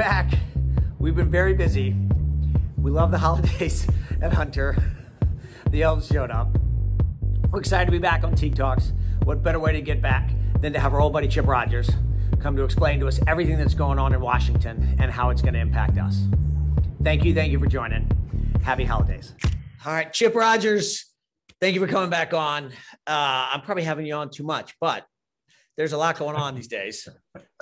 back. We've been very busy. We love the holidays at Hunter. The elves showed up. We're excited to be back on Teague Talks. What better way to get back than to have our old buddy Chip Rogers come to explain to us everything that's going on in Washington and how it's going to impact us. Thank you. Thank you for joining. Happy holidays. All right, Chip Rogers, thank you for coming back on. Uh, I'm probably having you on too much, but there's a lot going on these days.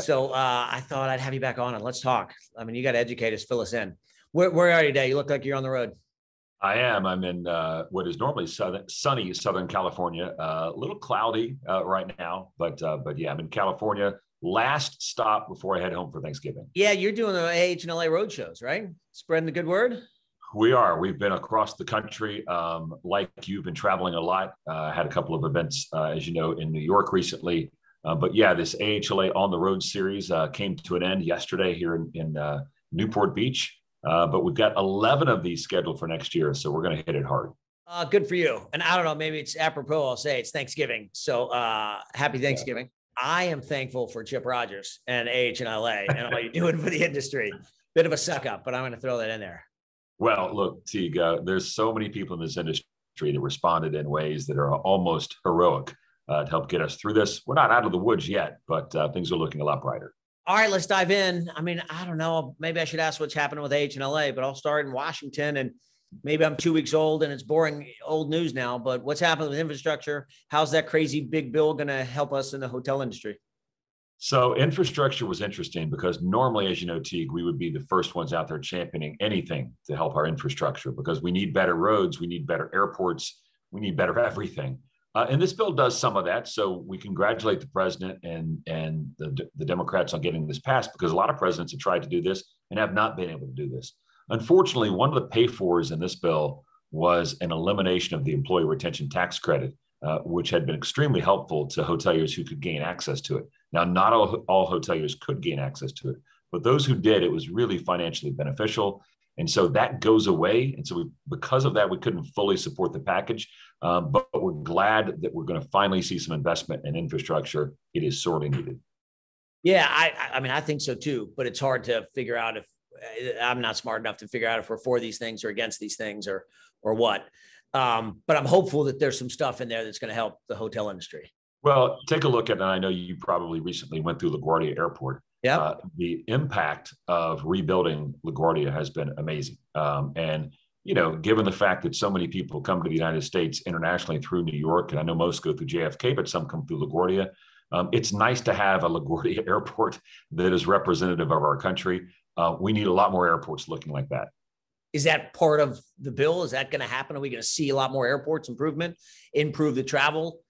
So uh, I thought I'd have you back on and let's talk. I mean, you got to educate us, fill us in. Where, where are you today? You look like you're on the road. I am. I'm in uh, what is normally southern, sunny Southern California. Uh, a little cloudy uh, right now, but uh, but yeah, I'm in California. Last stop before I head home for Thanksgiving. Yeah, you're doing the AH and LA road shows, right? Spreading the good word. We are. We've been across the country. Um, like you've been traveling a lot. Uh, had a couple of events, uh, as you know, in New York recently. Uh, but yeah, this AHLA on the road series uh, came to an end yesterday here in, in uh, Newport Beach. Uh, but we've got 11 of these scheduled for next year. So we're going to hit it hard. Uh, good for you. And I don't know, maybe it's apropos. I'll say it's Thanksgiving. So uh, happy Thanksgiving. Yeah. I am thankful for Chip Rogers and AH and all you're doing for the industry. Bit of a suck up, but I'm going to throw that in there. Well, look, Teague, there's so many people in this industry that responded in ways that are almost heroic uh, to help get us through this. We're not out of the woods yet, but uh, things are looking a lot brighter. All right, let's dive in. I mean, I don't know. Maybe I should ask what's happening with AHLA, but I'll start in Washington. And maybe I'm two weeks old and it's boring old news now. But what's happening with infrastructure? How's that crazy big bill going to help us in the hotel industry? So infrastructure was interesting because normally, as you know, Teague, we would be the first ones out there championing anything to help our infrastructure because we need better roads, we need better airports, we need better everything. Uh, and this bill does some of that. So we congratulate the president and and the, the Democrats on getting this passed because a lot of presidents have tried to do this and have not been able to do this. Unfortunately, one of the pay fors in this bill was an elimination of the employee retention tax credit, uh, which had been extremely helpful to hoteliers who could gain access to it. Now, not all, all hoteliers could gain access to it, but those who did, it was really financially beneficial. And so that goes away. And so we, because of that, we couldn't fully support the package. Um, but, but we're glad that we're going to finally see some investment in infrastructure. It is sorely needed. Yeah, I, I mean, I think so too. But it's hard to figure out if I'm not smart enough to figure out if we're for these things or against these things or or what. Um, but I'm hopeful that there's some stuff in there that's going to help the hotel industry. Well, take a look at, and I know you probably recently went through LaGuardia Airport. Yeah. Uh, the impact of rebuilding LaGuardia has been amazing. Um, and, you know, given the fact that so many people come to the United States internationally through New York, and I know most go through JFK, but some come through LaGuardia, um, it's nice to have a LaGuardia airport that is representative of our country. Uh, we need a lot more airports looking like that. Is that part of the bill? Is that going to happen? Are we going to see a lot more airports improvement, improve the travel?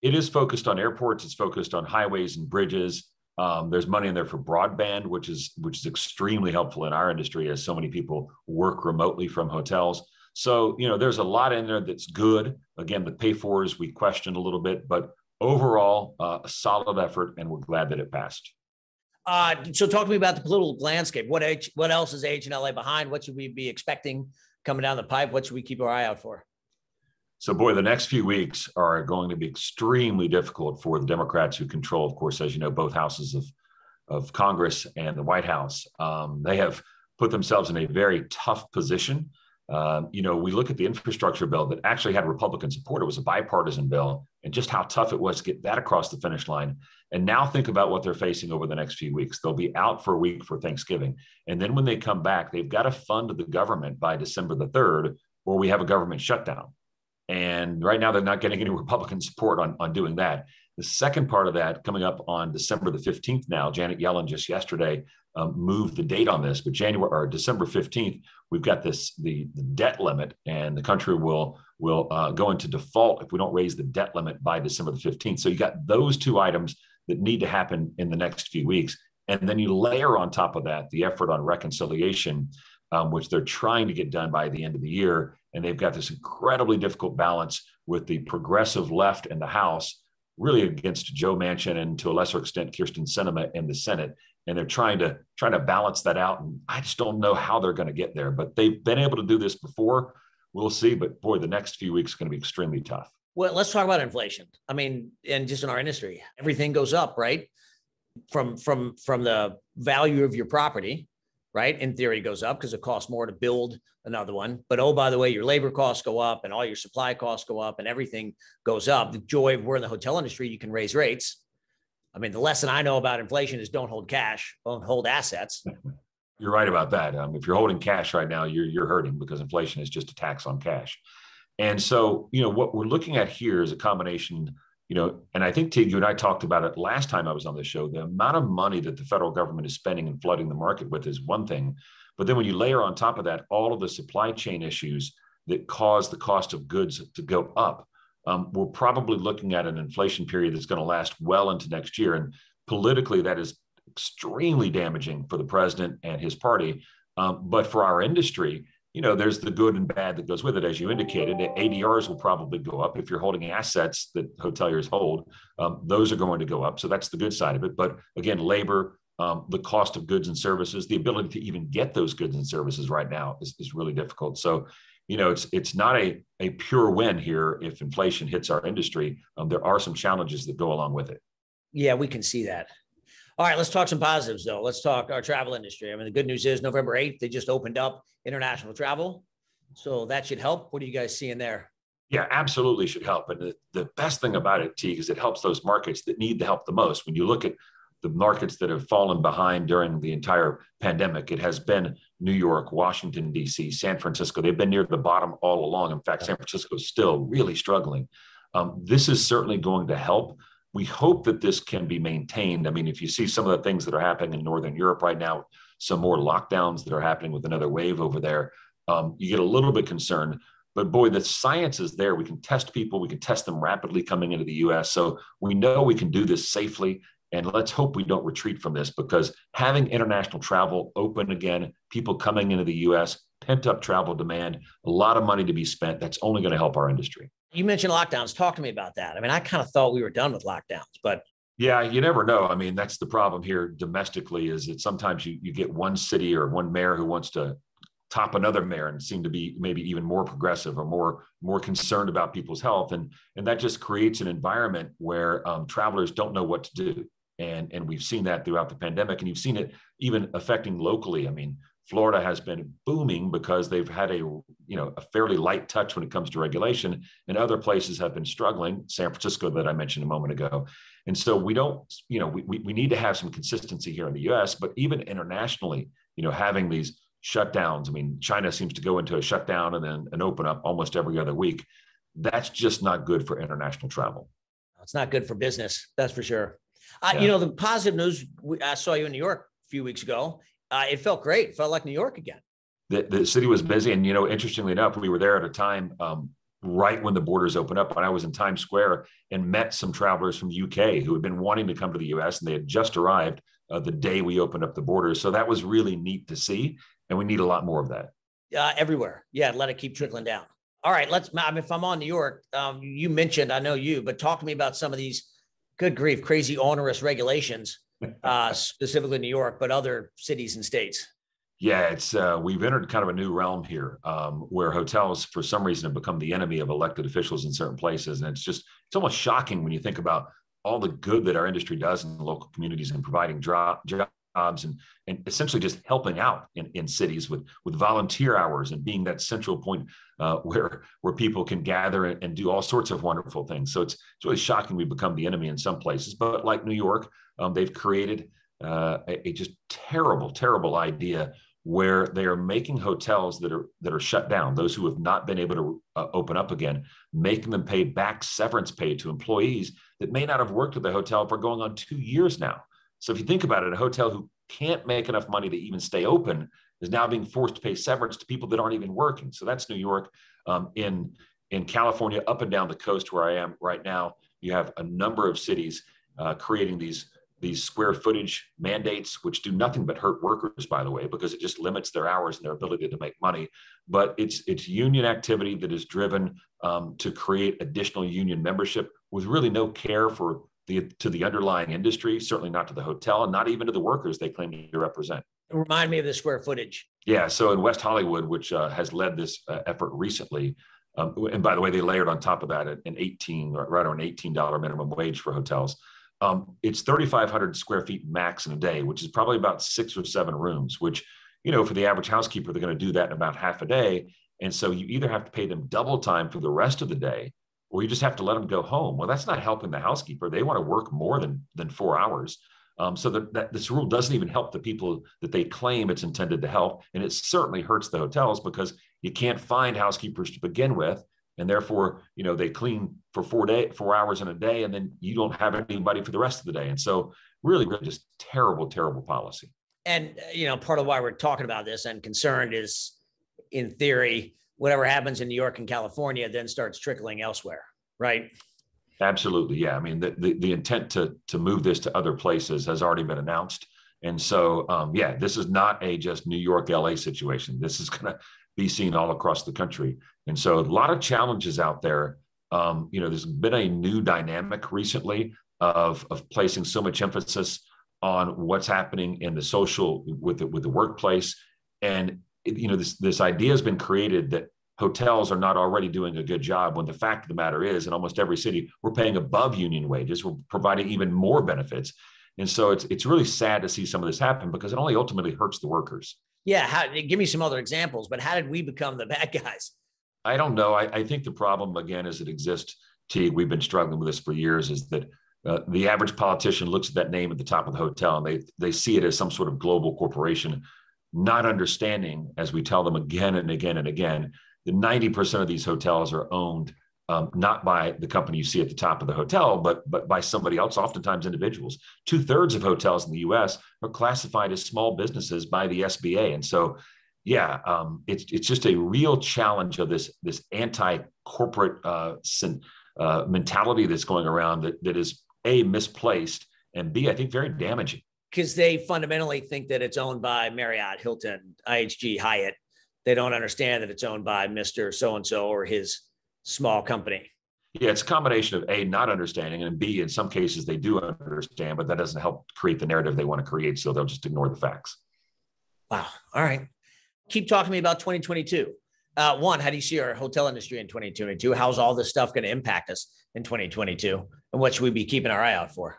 It is focused on airports. It's focused on highways and bridges. Um, there's money in there for broadband, which is which is extremely helpful in our industry as so many people work remotely from hotels. So you know, there's a lot in there that's good. Again, the pay fors we questioned a little bit, but overall, uh, a solid effort, and we're glad that it passed. Uh, so, talk to me about the political landscape. What H, what else is AHLA behind? What should we be expecting coming down the pipe? What should we keep our eye out for? So, boy, the next few weeks are going to be extremely difficult for the Democrats who control, of course, as you know, both houses of, of Congress and the White House. Um, they have put themselves in a very tough position. Um, you know, we look at the infrastructure bill that actually had Republican support. It was a bipartisan bill, and just how tough it was to get that across the finish line. And now think about what they're facing over the next few weeks. They'll be out for a week for Thanksgiving. And then when they come back, they've got to fund the government by December the 3rd, or we have a government shutdown. And right now, they're not getting any Republican support on, on doing that. The second part of that coming up on December the 15th now, Janet Yellen just yesterday um, moved the date on this, but January or December 15th, we've got this the, the debt limit, and the country will will uh, go into default if we don't raise the debt limit by December the 15th. So you got those two items that need to happen in the next few weeks. And then you layer on top of that the effort on reconciliation, um, which they're trying to get done by the end of the year. And they've got this incredibly difficult balance with the progressive left in the House, really against Joe Manchin and to a lesser extent Kyrsten Sinema in the Senate. And they're trying to trying to balance that out. And I just don't know how they're going to get there. But they've been able to do this before. We'll see. But boy, the next few weeks are going to be extremely tough. Well, let's talk about inflation. I mean, and just in our industry, everything goes up, right? From from from the value of your property right? In theory, goes up because it costs more to build another one. But oh, by the way, your labor costs go up and all your supply costs go up and everything goes up. The joy of we're in the hotel industry, you can raise rates. I mean, the lesson I know about inflation is don't hold cash, don't hold assets. You're right about that. Um, if you're holding cash right now, you're you're hurting because inflation is just a tax on cash. And so, you know, what we're looking at here is a combination you know, and I think Teague, you and I talked about it last time I was on the show. The amount of money that the federal government is spending and flooding the market with is one thing, but then when you layer on top of that all of the supply chain issues that cause the cost of goods to go up, um, we're probably looking at an inflation period that's going to last well into next year. And politically, that is extremely damaging for the president and his party. Um, but for our industry, you know, there's the good and bad that goes with it, as you indicated. ADRs will probably go up if you're holding assets that hoteliers hold. Um, those are going to go up, so that's the good side of it. But again, labor, um, the cost of goods and services, the ability to even get those goods and services right now is, is really difficult. So, you know, it's it's not a a pure win here if inflation hits our industry. Um, there are some challenges that go along with it. Yeah, we can see that. All right, let's talk some positives though. Let's talk our travel industry. I mean, the good news is November 8th, they just opened up international travel. So that should help. What are you guys seeing there? Yeah, absolutely should help. And the, the best thing about it, Teague, is it helps those markets that need the help the most. When you look at the markets that have fallen behind during the entire pandemic, it has been New York, Washington, D.C., San Francisco. They've been near the bottom all along. In fact, San Francisco is still really struggling. Um, this is certainly going to help we hope that this can be maintained. I mean, if you see some of the things that are happening in Northern Europe right now, some more lockdowns that are happening with another wave over there, um, you get a little bit concerned. But boy, the science is there. We can test people, we can test them rapidly coming into the US. So we know we can do this safely. And let's hope we don't retreat from this because having international travel open again, people coming into the US, pent up travel demand, a lot of money to be spent, that's only going to help our industry. You mentioned lockdowns. Talk to me about that. I mean, I kind of thought we were done with lockdowns, but yeah, you never know. I mean, that's the problem here domestically is that sometimes you, you get one city or one mayor who wants to top another mayor and seem to be maybe even more progressive or more more concerned about people's health and and that just creates an environment where um, travelers don't know what to do and and we've seen that throughout the pandemic and you've seen it even affecting locally i mean Florida has been booming because they've had a you know a fairly light touch when it comes to regulation, and other places have been struggling. San Francisco, that I mentioned a moment ago, and so we don't you know we we need to have some consistency here in the U.S., but even internationally, you know, having these shutdowns. I mean, China seems to go into a shutdown and then an open up almost every other week. That's just not good for international travel. It's not good for business, that's for sure. Uh, yeah. You know, the positive news. I saw you in New York a few weeks ago uh, it felt great. It felt like New York again. The, the city was busy. And, you know, interestingly enough, we were there at a time um, right when the borders opened up. And I was in Times Square and met some travelers from the UK who had been wanting to come to the US and they had just arrived uh, the day we opened up the borders. So that was really neat to see. And we need a lot more of that. Uh, everywhere. Yeah. Let it keep trickling down. All right. Let's, I mean, if I'm on New York, um, you mentioned, I know you, but talk to me about some of these good grief, crazy onerous regulations uh, specifically New York, but other cities and states? Yeah, it's uh, we've entered kind of a new realm here, um, where hotels, for some reason, have become the enemy of elected officials in certain places, and it's just it's almost shocking when you think about all the good that our industry does in local communities and providing job, jobs and and essentially just helping out in, in cities with with volunteer hours and being that central point uh, where where people can gather and, and, do all sorts of wonderful things. So it's it's really shocking we become the enemy in some places, but like New York, um, they've created uh, a, a, just terrible, terrible idea where they are making hotels that are that are shut down, those who have not been able to uh, open up again, making them pay back severance pay to employees that may not have worked at the hotel for going on two years now. So if you think about it, a hotel who can't make enough money to even stay open is now being forced to pay severance to people that aren't even working. So that's New York. Um, in in California, up and down the coast where I am right now, you have a number of cities uh, creating these these square footage mandates, which do nothing but hurt workers, by the way, because it just limits their hours and their ability to make money. But it's it's union activity that is driven um, to create additional union membership with really no care for the to the underlying industry, certainly not to the hotel, and not even to the workers they claim to represent. Remind me of the square footage. Yeah, so in West Hollywood, which uh, has led this uh, effort recently, um, and by the way, they layered on top of that an 18, right around $18 minimum wage for hotels. Um, it's 3,500 square feet max in a day, which is probably about six or seven rooms, which you know, for the average housekeeper, they're going to do that in about half a day. And so you either have to pay them double time for the rest of the day, or you just have to let them go home. Well, that's not helping the housekeeper. They want to work more than than four hours. Um, so that, that this rule doesn't even help the people that they claim it's intended to help, and it certainly hurts the hotels because you can't find housekeepers to begin with, and therefore, you know, they clean for four day, four hours in a day, and then you don't have anybody for the rest of the day. And so, really, really, just terrible, terrible policy. And you know, part of why we're talking about this and concerned is, in theory, whatever happens in New York and California then starts trickling elsewhere, right? Absolutely, yeah. I mean, the, the, the intent to to move this to other places has already been announced, and so um, yeah, this is not a just New York, LA situation. This is going to be seen all across the country, and so a lot of challenges out there. Um, you know, there's been a new dynamic recently of of placing so much emphasis on what's happening in the social with the, with the workplace, and you know this this idea has been created that hotels are not already doing a good job when the fact of the matter is in almost every city we're paying above union wages. We're providing even more benefits. And so it's it's really sad to see some of this happen because it only ultimately hurts the workers. Yeah how, give me some other examples but how did we become the bad guys i don't know i, I think the problem again as it exists Teague, we've been struggling with this for years is that uh, the average politician looks at that name at the top of the hotel and they they see it as some sort of global corporation not understanding as we tell them again and again and again the 90% of these hotels are owned um, not by the company you see at the top of the hotel, but but by somebody else, oftentimes individuals. Two thirds of hotels in the U.S. are classified as small businesses by the SBA, and so, yeah, um, it's it's just a real challenge of this this anti corporate uh, uh, mentality that's going around that that is a misplaced and b I think very damaging. Because they fundamentally think that it's owned by Marriott, Hilton, IHG, Hyatt, they don't understand that it's owned by Mr. So and so or his small company. Yeah, it's a combination of A, not understanding, and B, in some cases they do understand, but that doesn't help create the narrative they want to create. So they'll just ignore the facts. Wow. All right. Keep talking to me about 2022. Uh, one, how do you see our hotel industry in 2022? How's all this stuff going to impact us in 2022? And what should we be keeping our eye out for?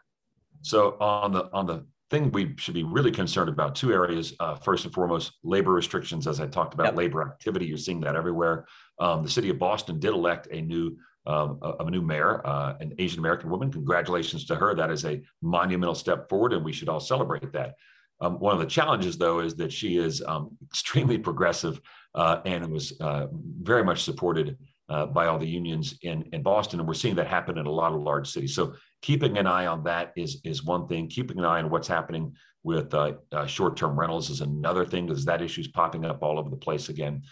So on the on the thing we should be really concerned about two areas. Uh, first and foremost, labor restrictions. As I talked about, yep. labor activity. You're seeing that everywhere. Um, the city of Boston did elect a new um, a, a, new mayor, uh, an Asian American woman. Congratulations to her. That is a monumental step forward, and we should all celebrate that. Um, one of the challenges, though, is that she is um, extremely progressive uh, and was uh, very much supported uh, by all the unions in, in Boston. And we're seeing that happen in a lot of large cities. So keeping an eye on that is, is one thing. Keeping an eye on what's happening with uh, uh, short-term rentals is another thing because that issue is popping up all over the place again.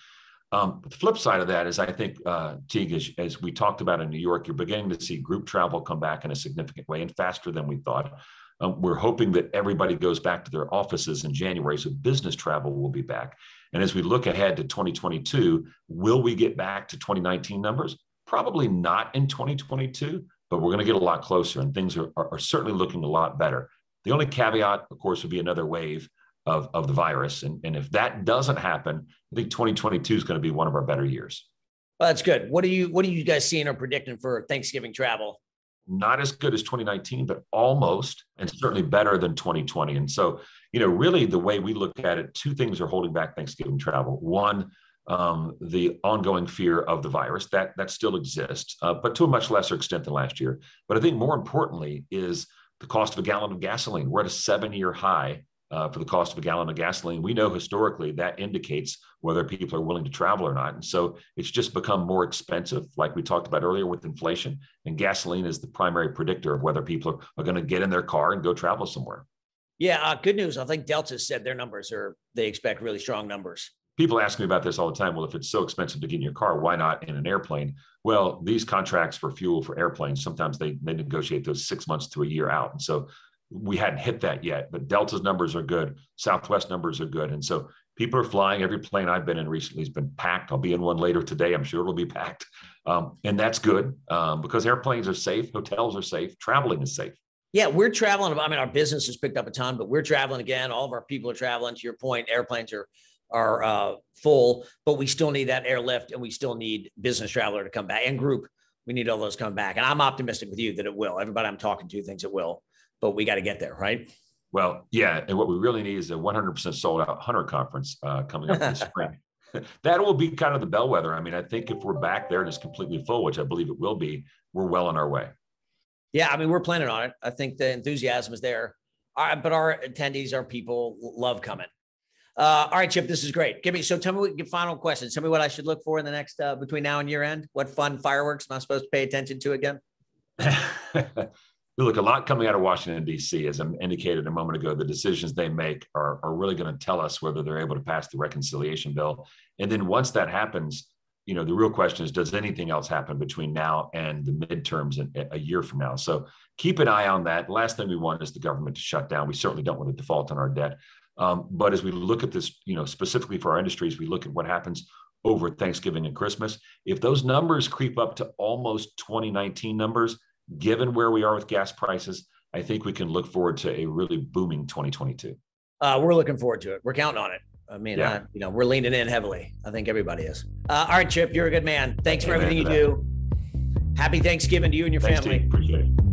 Um, the flip side of that is, I think, uh, Teague, as, as, we talked about in New York, you're beginning to see group travel come back in a significant way and faster than we thought. Um, we're hoping that everybody goes back to their offices in January, so business travel will be back. And as we look ahead to 2022, will we get back to 2019 numbers? Probably not in 2022, but we're going to get a lot closer and things are, are, are, certainly looking a lot better. The only caveat, of course, would be another wave of, of the virus. And, and if that doesn't happen, I think 2022 is going to be one of our better years. Well, that's good. What are you what are you guys seeing or predicting for Thanksgiving travel? Not as good as 2019, but almost, and certainly better than 2020. And so, you know, really the way we look at it, two things are holding back Thanksgiving travel. One, um, the ongoing fear of the virus that that still exists, uh, but to a much lesser extent than last year. But I think more importantly is the cost of a gallon of gasoline. We're at a seven-year high uh, for the cost of a gallon of gasoline. We know historically that indicates whether people are willing to travel or not, and so it's just become more expensive, like we talked about earlier with inflation. And gasoline is the primary predictor of whether people are, are going to get in their car and go travel somewhere. Yeah, uh, good news. I think Delta said their numbers are they expect really strong numbers people ask me about this all the time. Well, if it's so expensive to get in your car, why not in an airplane? Well, these contracts for fuel for airplanes, sometimes they, they negotiate those six months to a year out. And so we hadn't hit that yet, but Delta's numbers are good. Southwest numbers are good. And so people are flying. Every plane I've been in recently has been packed. I'll be in one later today. I'm sure it'll be packed. Um, and that's good um, because airplanes are safe, hotels are safe, traveling is safe. Yeah, we're traveling. I mean, our business has picked up a ton, but we're traveling again. All of our people are traveling. To your point, airplanes are are uh, full, but we still need that airlift and we still need business traveler to come back and group. We need all those come back. And I'm optimistic with you that it will. Everybody I'm talking to thinks it will, but we got to get there, right? Well, yeah, and what we really need is a 100% sold out Hunter conference uh, coming up this spring. that will be kind of the bellwether. I mean, I think if we're back there and it's completely full, which I believe it will be, we're well on our way. Yeah, I mean, we're planning on it. I think the enthusiasm is there. but our attendees, our people love coming. Uh, all right, Chip, this is great. Give me so tell me what your final question. Tell me what I should look for in the next uh, between now and year end. What fun fireworks am I supposed to pay attention to again? look, a lot coming out of Washington, D.C., as I indicated a moment ago, the decisions they make are, are really going to tell us whether they're able to pass the reconciliation bill. And then once that happens, you know, the real question is, does anything else happen between now and the midterms in, a year from now? So keep an eye on that. Last thing we want is the government to shut down. We certainly don't want to default on our debt. Um, but as we look at this, you know, specifically for our industries, we look at what happens over Thanksgiving and Christmas. If those numbers creep up to almost 2019 numbers, given where we are with gas prices, I think we can look forward to a really booming 2022. Uh, we're looking forward to it. We're counting on it. I mean, yeah. you know, we're leaning in heavily. I think everybody is. Uh, all right, Chip, you're a good man. Thanks for everything you do. Happy Thanksgiving to you and your Thanks, family. Appreciate it.